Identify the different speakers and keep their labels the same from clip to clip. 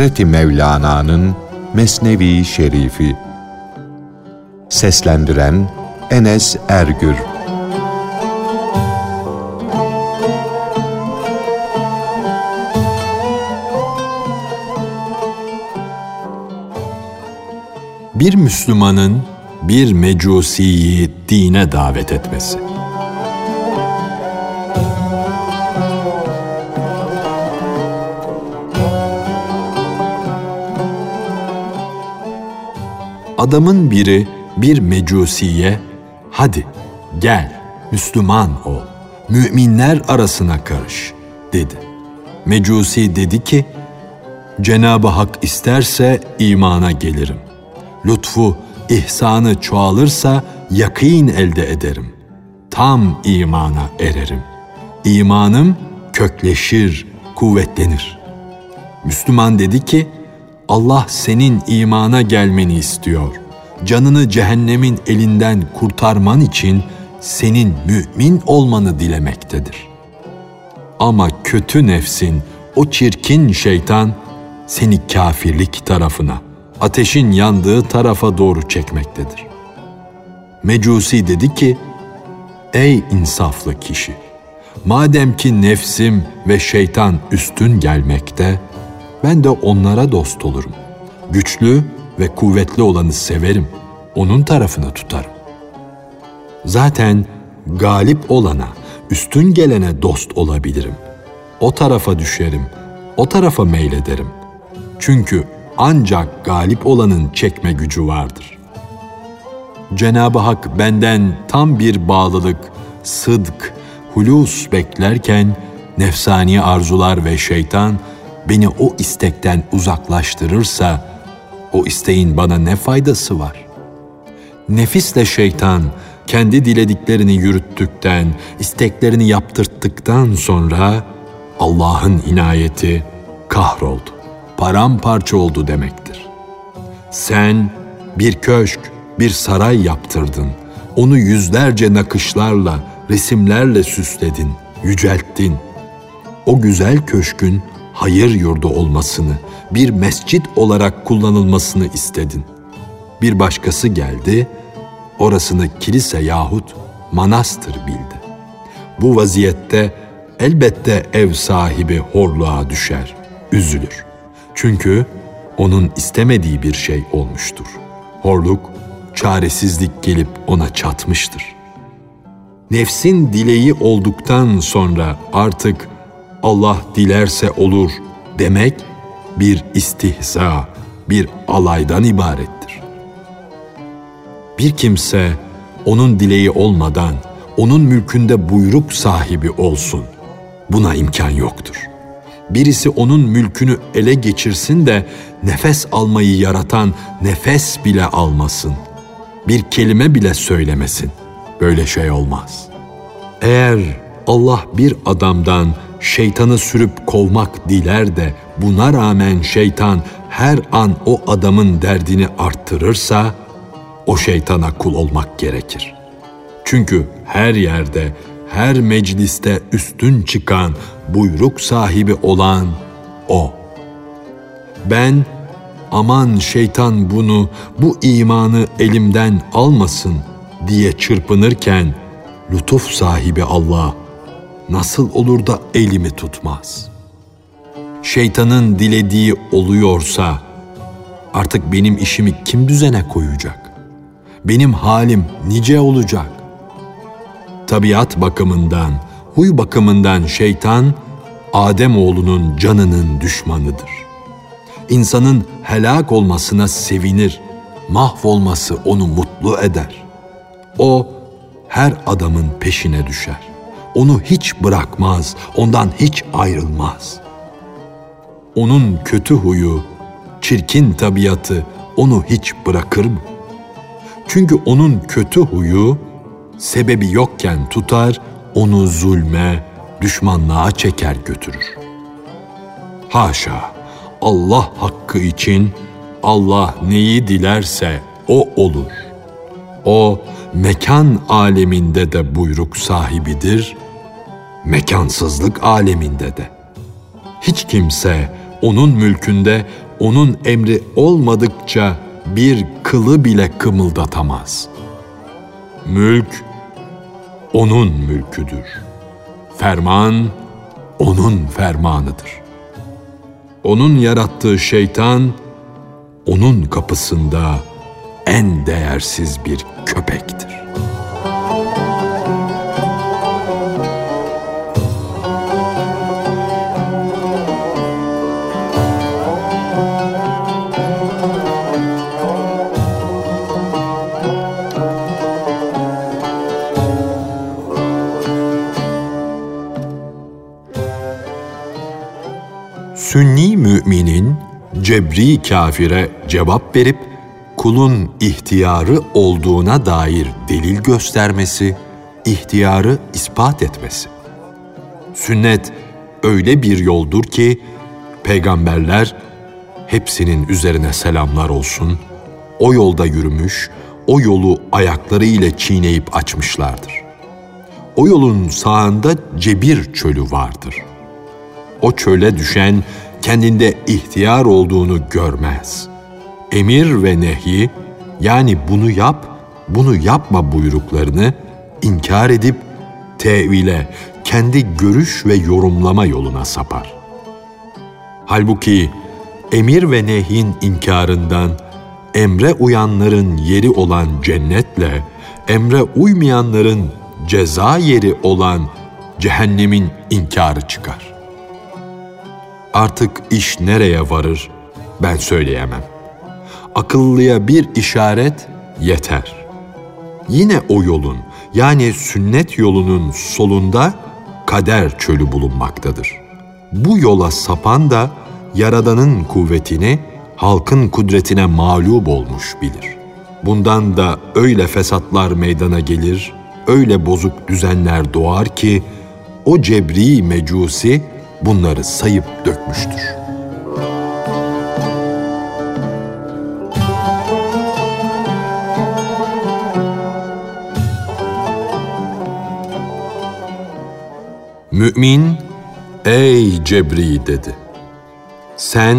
Speaker 1: Hazreti Mevlana'nın Mesnevi Şerifi Seslendiren Enes Ergür Bir Müslümanın bir mecusiyi dine davet etmesi. Adamın biri bir mecusiye, hadi gel Müslüman ol, müminler arasına karış dedi. Mecusi dedi ki, Cenab-ı Hak isterse imana gelirim. Lütfu, ihsanı çoğalırsa yakin elde ederim. Tam imana ererim. İmanım kökleşir, kuvvetlenir. Müslüman dedi ki, Allah senin imana gelmeni istiyor. Canını cehennemin elinden kurtarman için senin mümin olmanı dilemektedir. Ama kötü nefsin, o çirkin şeytan seni kafirlik tarafına, ateşin yandığı tarafa doğru çekmektedir. Mecusi dedi ki, Ey insaflı kişi! Madem ki nefsim ve şeytan üstün gelmekte, ben de onlara dost olurum. Güçlü ve kuvvetli olanı severim, onun tarafını tutarım. Zaten galip olana, üstün gelene dost olabilirim. O tarafa düşerim, o tarafa meylederim. Çünkü ancak galip olanın çekme gücü vardır. Cenab-ı Hak benden tam bir bağlılık, sıdk, hulus beklerken nefsani arzular ve şeytan beni o istekten uzaklaştırırsa o isteğin bana ne faydası var? Nefisle şeytan kendi dilediklerini yürüttükten, isteklerini yaptırttıktan sonra Allah'ın inayeti kahroldu, paramparça oldu demektir. Sen bir köşk, bir saray yaptırdın. Onu yüzlerce nakışlarla, resimlerle süsledin, yücelttin. O güzel köşkün hayır yurdu olmasını, bir mescit olarak kullanılmasını istedin. Bir başkası geldi, orasını kilise yahut manastır bildi. Bu vaziyette elbette ev sahibi horluğa düşer, üzülür. Çünkü onun istemediği bir şey olmuştur. Horluk, çaresizlik gelip ona çatmıştır. Nefsin dileği olduktan sonra artık Allah dilerse olur demek bir istihza, bir alaydan ibarettir. Bir kimse onun dileği olmadan onun mülkünde buyruk sahibi olsun. Buna imkan yoktur. Birisi onun mülkünü ele geçirsin de nefes almayı yaratan nefes bile almasın. Bir kelime bile söylemesin. Böyle şey olmaz. Eğer Allah bir adamdan şeytanı sürüp kovmak diler de buna rağmen şeytan her an o adamın derdini arttırırsa o şeytana kul olmak gerekir. Çünkü her yerde, her mecliste üstün çıkan, buyruk sahibi olan o. Ben aman şeytan bunu, bu imanı elimden almasın diye çırpınırken lütuf sahibi Allah nasıl olur da elimi tutmaz? Şeytanın dilediği oluyorsa artık benim işimi kim düzene koyacak? Benim halim nice olacak? Tabiat bakımından, huy bakımından şeytan Adem oğlunun canının düşmanıdır. İnsanın helak olmasına sevinir, mahvolması onu mutlu eder. O her adamın peşine düşer onu hiç bırakmaz, ondan hiç ayrılmaz. Onun kötü huyu, çirkin tabiatı onu hiç bırakır mı? Çünkü onun kötü huyu sebebi yokken tutar, onu zulme, düşmanlığa çeker götürür. Haşa, Allah hakkı için Allah neyi dilerse o olur. O mekan aleminde de buyruk sahibidir, mekansızlık aleminde de. Hiç kimse onun mülkünde onun emri olmadıkça bir kılı bile kımıldatamaz. Mülk onun mülküdür. Ferman onun fermanıdır. Onun yarattığı şeytan onun kapısında en değersiz bir köpektir. Cebri kafire cevap verip kulun ihtiyarı olduğuna dair delil göstermesi, ihtiyarı ispat etmesi. Sünnet öyle bir yoldur ki peygamberler hepsinin üzerine selamlar olsun, o yolda yürümüş, o yolu ayakları ile çiğneyip açmışlardır. O yolun sağında Cebir çölü vardır. O çöle düşen kendinde ihtiyar olduğunu görmez. Emir ve nehi yani bunu yap, bunu yapma buyruklarını inkar edip tevile, kendi görüş ve yorumlama yoluna sapar. Halbuki emir ve nehyin inkarından emre uyanların yeri olan cennetle emre uymayanların ceza yeri olan cehennemin inkarı çıkar. Artık iş nereye varır ben söyleyemem. Akıllıya bir işaret yeter. Yine o yolun yani sünnet yolunun solunda kader çölü bulunmaktadır. Bu yola sapan da Yaradan'ın kuvvetini halkın kudretine mağlup olmuş bilir. Bundan da öyle fesatlar meydana gelir, öyle bozuk düzenler doğar ki o cebri mecusi bunları sayıp dökmüştür. Mümin, ey Cebri dedi. Sen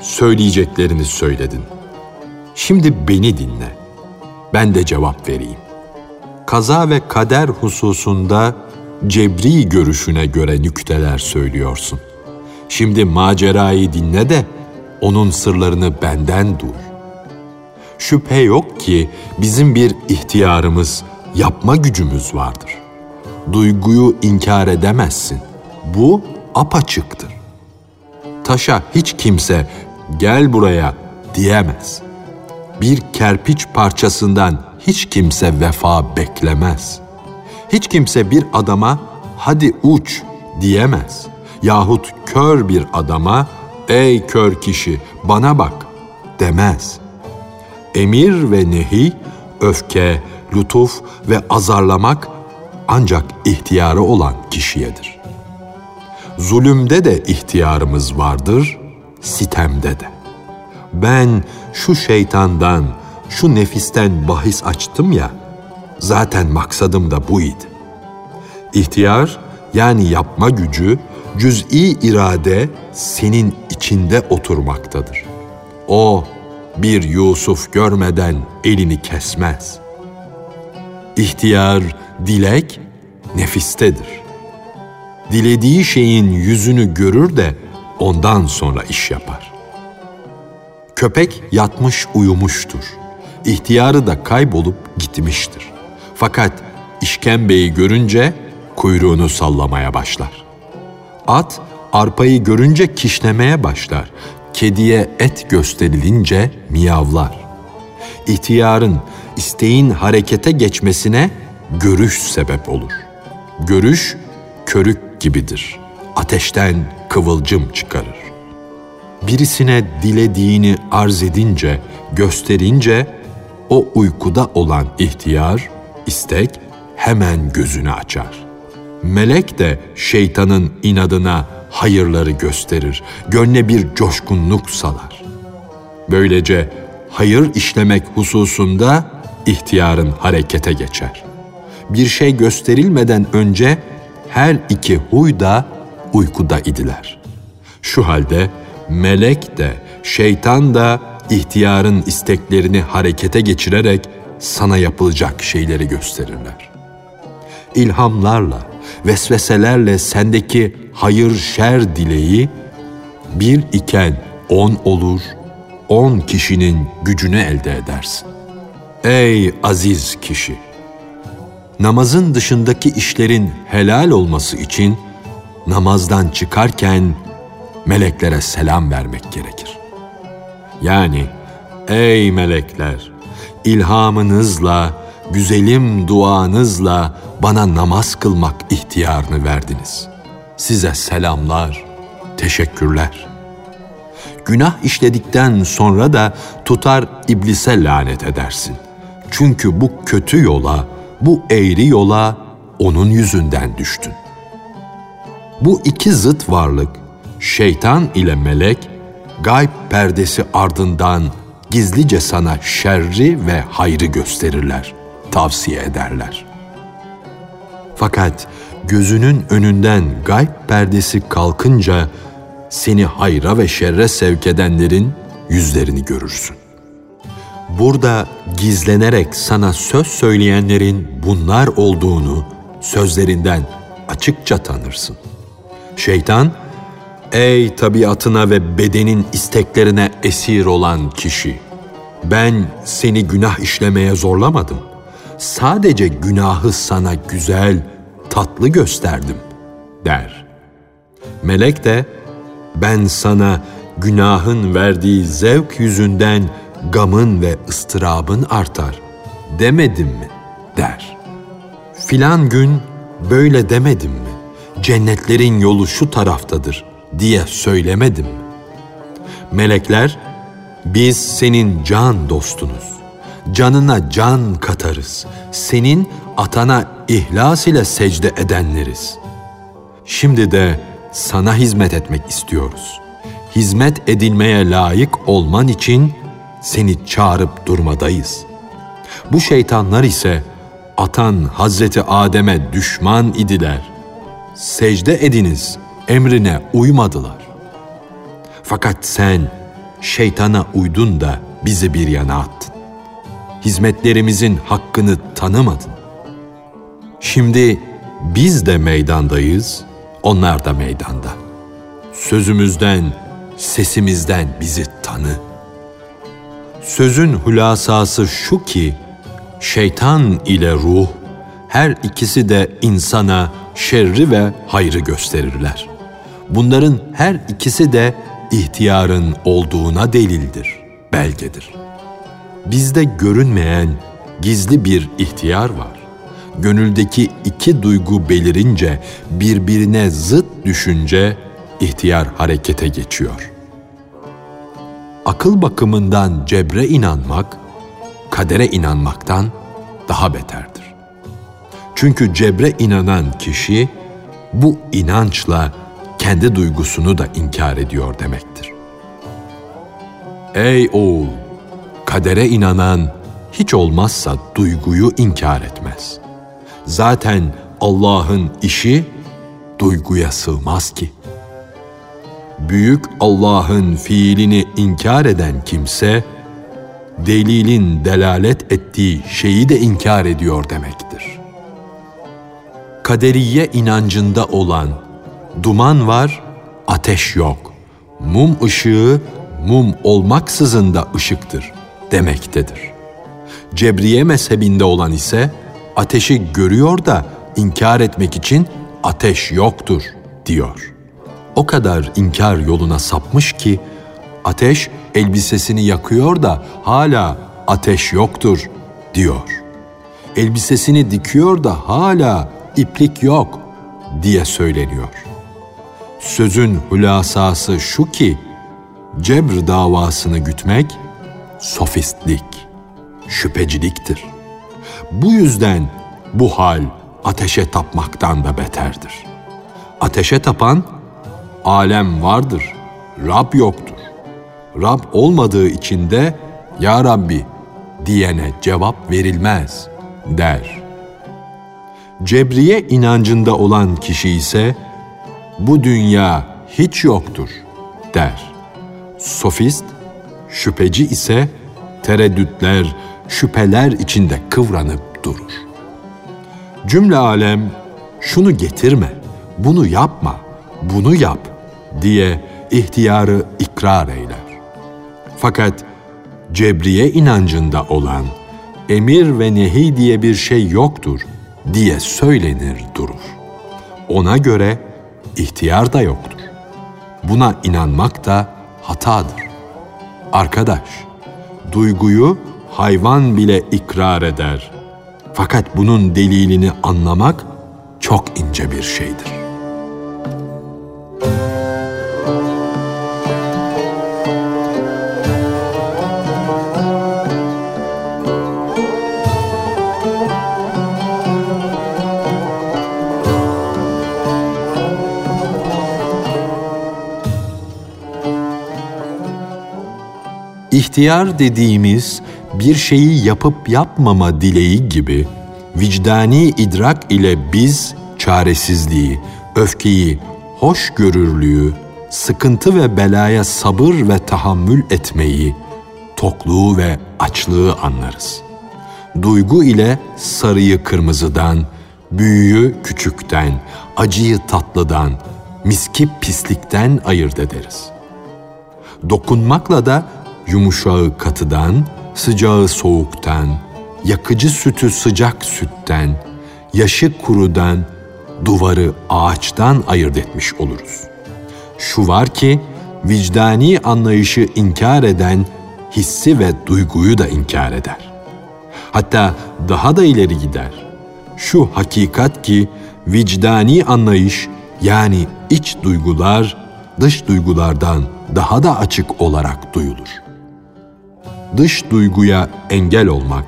Speaker 1: söyleyeceklerini söyledin. Şimdi beni dinle. Ben de cevap vereyim. Kaza ve kader hususunda cebri görüşüne göre nükteler söylüyorsun. Şimdi macerayı dinle de onun sırlarını benden duy. Şüphe yok ki bizim bir ihtiyarımız, yapma gücümüz vardır. Duyguyu inkar edemezsin. Bu apaçıktır. Taşa hiç kimse gel buraya diyemez. Bir kerpiç parçasından hiç kimse vefa beklemez.'' Hiç kimse bir adama hadi uç diyemez. Yahut kör bir adama ey kör kişi bana bak demez. Emir ve nehi, öfke, lütuf ve azarlamak ancak ihtiyarı olan kişiyedir. Zulümde de ihtiyarımız vardır, sitemde de. Ben şu şeytandan, şu nefisten bahis açtım ya, Zaten maksadım da buydu. İhtiyar yani yapma gücü, cüz'i irade senin içinde oturmaktadır. O bir Yusuf görmeden elini kesmez. İhtiyar, dilek nefistedir. Dilediği şeyin yüzünü görür de ondan sonra iş yapar. Köpek yatmış uyumuştur. İhtiyarı da kaybolup gitmiştir. Fakat işkembeyi görünce kuyruğunu sallamaya başlar. At arpayı görünce kişnemeye başlar. Kediye et gösterilince miyavlar. İhtiyarın, isteğin harekete geçmesine görüş sebep olur. Görüş körük gibidir. Ateşten kıvılcım çıkarır. Birisine dilediğini arz edince, gösterince o uykuda olan ihtiyar istek hemen gözünü açar. Melek de şeytanın inadına hayırları gösterir, gönle bir coşkunluk salar. Böylece hayır işlemek hususunda ihtiyarın harekete geçer. Bir şey gösterilmeden önce her iki huy da uykuda idiler. Şu halde melek de, şeytan da ihtiyarın isteklerini harekete geçirerek sana yapılacak şeyleri gösterirler. İlhamlarla, vesveselerle sendeki hayır şer dileği bir iken on olur, on kişinin gücünü elde edersin. Ey aziz kişi! Namazın dışındaki işlerin helal olması için namazdan çıkarken meleklere selam vermek gerekir. Yani ey melekler, ilhamınızla, güzelim duanızla bana namaz kılmak ihtiyarını verdiniz. Size selamlar, teşekkürler. Günah işledikten sonra da tutar iblise lanet edersin. Çünkü bu kötü yola, bu eğri yola onun yüzünden düştün. Bu iki zıt varlık, şeytan ile melek, gayb perdesi ardından gizlice sana şerri ve hayrı gösterirler, tavsiye ederler. Fakat gözünün önünden gayb perdesi kalkınca seni hayra ve şerre sevk edenlerin yüzlerini görürsün. Burada gizlenerek sana söz söyleyenlerin bunlar olduğunu sözlerinden açıkça tanırsın. Şeytan, ey tabiatına ve bedenin isteklerine esir olan kişi, ben seni günah işlemeye zorlamadım. Sadece günahı sana güzel, tatlı gösterdim, der. Melek de, ben sana günahın verdiği zevk yüzünden gamın ve ıstırabın artar demedim mi der. Filan gün böyle demedim mi? Cennetlerin yolu şu taraftadır diye söylemedim? Melekler biz senin can dostunuz. Canına can katarız. Senin atana ihlas ile secde edenleriz. Şimdi de sana hizmet etmek istiyoruz. Hizmet edilmeye layık olman için seni çağırıp durmadayız. Bu şeytanlar ise atan Hazreti Adem'e düşman idiler. Secde ediniz emrine uymadılar. Fakat sen şeytana uydun da bizi bir yana attın. Hizmetlerimizin hakkını tanımadın. Şimdi biz de meydandayız, onlar da meydanda. Sözümüzden, sesimizden bizi tanı. Sözün hülasası şu ki, şeytan ile ruh, her ikisi de insana şerri ve hayrı gösterirler. Bunların her ikisi de ihtiyarın olduğuna delildir, belgedir. Bizde görünmeyen gizli bir ihtiyar var. Gönüldeki iki duygu belirince birbirine zıt düşünce ihtiyar harekete geçiyor. Akıl bakımından cebre inanmak, kadere inanmaktan daha beterdir. Çünkü cebre inanan kişi bu inançla kendi duygusunu da inkar ediyor demektir. Ey oğul, kadere inanan hiç olmazsa duyguyu inkar etmez. Zaten Allah'ın işi duyguya sığmaz ki. Büyük Allah'ın fiilini inkar eden kimse, delilin delalet ettiği şeyi de inkar ediyor demektir. Kaderiye inancında olan duman var, ateş yok. Mum ışığı mum olmaksızın da ışıktır demektedir. Cebriye mezhebinde olan ise ateşi görüyor da inkar etmek için ateş yoktur diyor. O kadar inkar yoluna sapmış ki ateş elbisesini yakıyor da hala ateş yoktur diyor. Elbisesini dikiyor da hala iplik yok diye söyleniyor. Sözün hülasası şu ki cebr davasını gütmek sofistlik, şüpheciliktir. Bu yüzden bu hal ateşe tapmaktan da beterdir. Ateşe tapan alem vardır, Rab yoktur. Rab olmadığı için de Ya Rabbi diyene cevap verilmez der. Cebriye inancında olan kişi ise bu dünya hiç yoktur der. Sofist, şüpheci ise tereddütler, şüpheler içinde kıvranıp durur. Cümle alem şunu getirme, bunu yapma, bunu yap diye ihtiyarı ikrar eyler. Fakat cebriye inancında olan emir ve nehi diye bir şey yoktur diye söylenir durur. Ona göre ihtiyar da yoktur. Buna inanmak da hatadır. Arkadaş, duyguyu hayvan bile ikrar eder. Fakat bunun delilini anlamak çok ince bir şeydir. İhtiyar dediğimiz bir şeyi yapıp yapmama dileği gibi vicdani idrak ile biz çaresizliği, öfkeyi, hoşgörürlüğü, sıkıntı ve belaya sabır ve tahammül etmeyi, tokluğu ve açlığı anlarız. Duygu ile sarıyı kırmızıdan, büyüyü küçükten, acıyı tatlıdan, miski pislikten ayırt ederiz. Dokunmakla da yumuşağı katıdan, sıcağı soğuktan, yakıcı sütü sıcak sütten, yaşı kurudan, duvarı ağaçtan ayırt etmiş oluruz. Şu var ki, vicdani anlayışı inkar eden, hissi ve duyguyu da inkar eder. Hatta daha da ileri gider. Şu hakikat ki, vicdani anlayış yani iç duygular dış duygulardan daha da açık olarak duyulur dış duyguya engel olmak,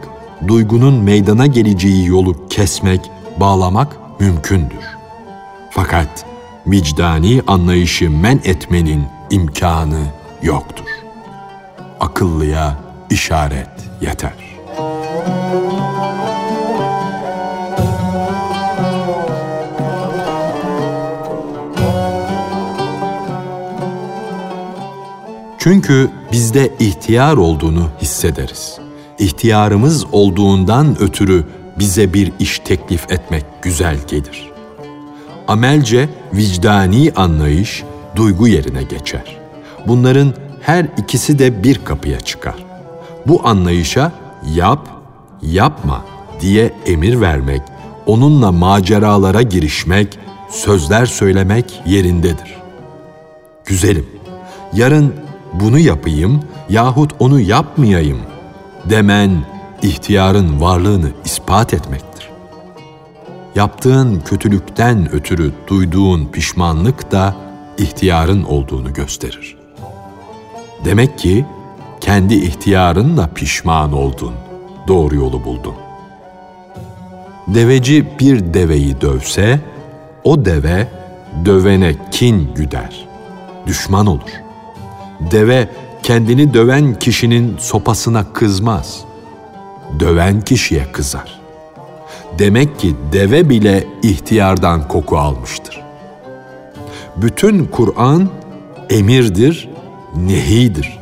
Speaker 1: duygunun meydana geleceği yolu kesmek, bağlamak mümkündür. Fakat vicdani anlayışı men etmenin imkanı yoktur. Akıllıya işaret yeter. Çünkü bizde ihtiyar olduğunu hissederiz. İhtiyarımız olduğundan ötürü bize bir iş teklif etmek güzel gelir. Amelce vicdani anlayış duygu yerine geçer. Bunların her ikisi de bir kapıya çıkar. Bu anlayışa yap, yapma diye emir vermek, onunla maceralara girişmek, sözler söylemek yerindedir. Güzelim, yarın bunu yapayım yahut onu yapmayayım demen ihtiyarın varlığını ispat etmektir. Yaptığın kötülükten ötürü duyduğun pişmanlık da ihtiyarın olduğunu gösterir. Demek ki kendi ihtiyarınla pişman oldun, doğru yolu buldun. Deveci bir deveyi dövse, o deve dövene kin güder, düşman olur.'' Deve kendini döven kişinin sopasına kızmaz. Döven kişiye kızar. Demek ki deve bile ihtiyardan koku almıştır. Bütün Kur'an emirdir, nehidir.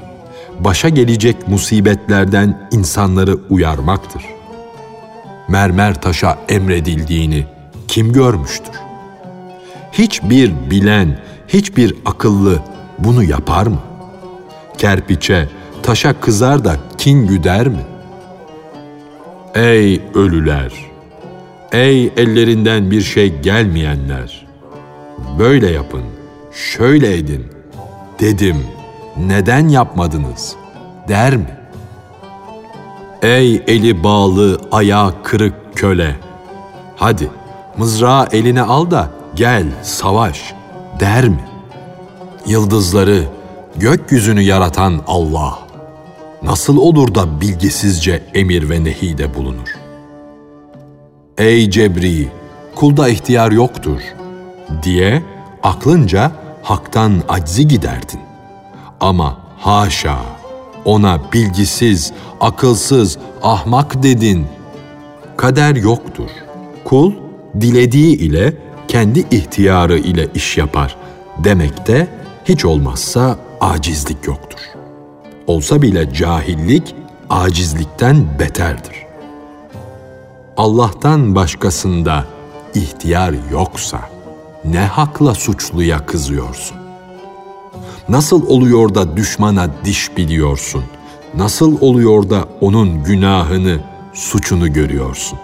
Speaker 1: Başa gelecek musibetlerden insanları uyarmaktır. Mermer taşa emredildiğini kim görmüştür? Hiçbir bilen, hiçbir akıllı bunu yapar mı? Kerpiçe, taşa kızar da kin güder mi? Ey ölüler! Ey ellerinden bir şey gelmeyenler! Böyle yapın, şöyle edin. Dedim, neden yapmadınız? Der mi? Ey eli bağlı, ayağı kırık köle! Hadi, mızrağı eline al da gel, savaş, der mi? Yıldızları, gökyüzünü yaratan Allah nasıl olur da bilgisizce emir ve nehide bulunur? Ey Cebri, kulda ihtiyar yoktur diye aklınca haktan aczi giderdin. Ama haşa, ona bilgisiz, akılsız, ahmak dedin. Kader yoktur. Kul dilediği ile kendi ihtiyarı ile iş yapar. Demekte hiç olmazsa acizlik yoktur. Olsa bile cahillik acizlikten beterdir. Allah'tan başkasında ihtiyar yoksa ne hakla suçluya kızıyorsun? Nasıl oluyor da düşmana diş biliyorsun? Nasıl oluyor da onun günahını, suçunu görüyorsun?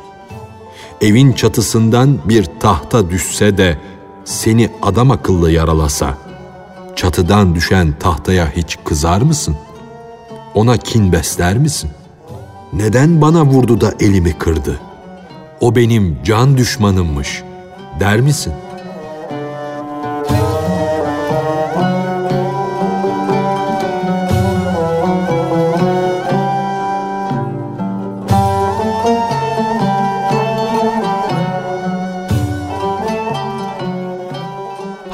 Speaker 1: Evin çatısından bir tahta düşse de seni adam akıllı yaralasa, çatıdan düşen tahtaya hiç kızar mısın? Ona kin besler misin? Neden bana vurdu da elimi kırdı? O benim can düşmanımmış der misin?''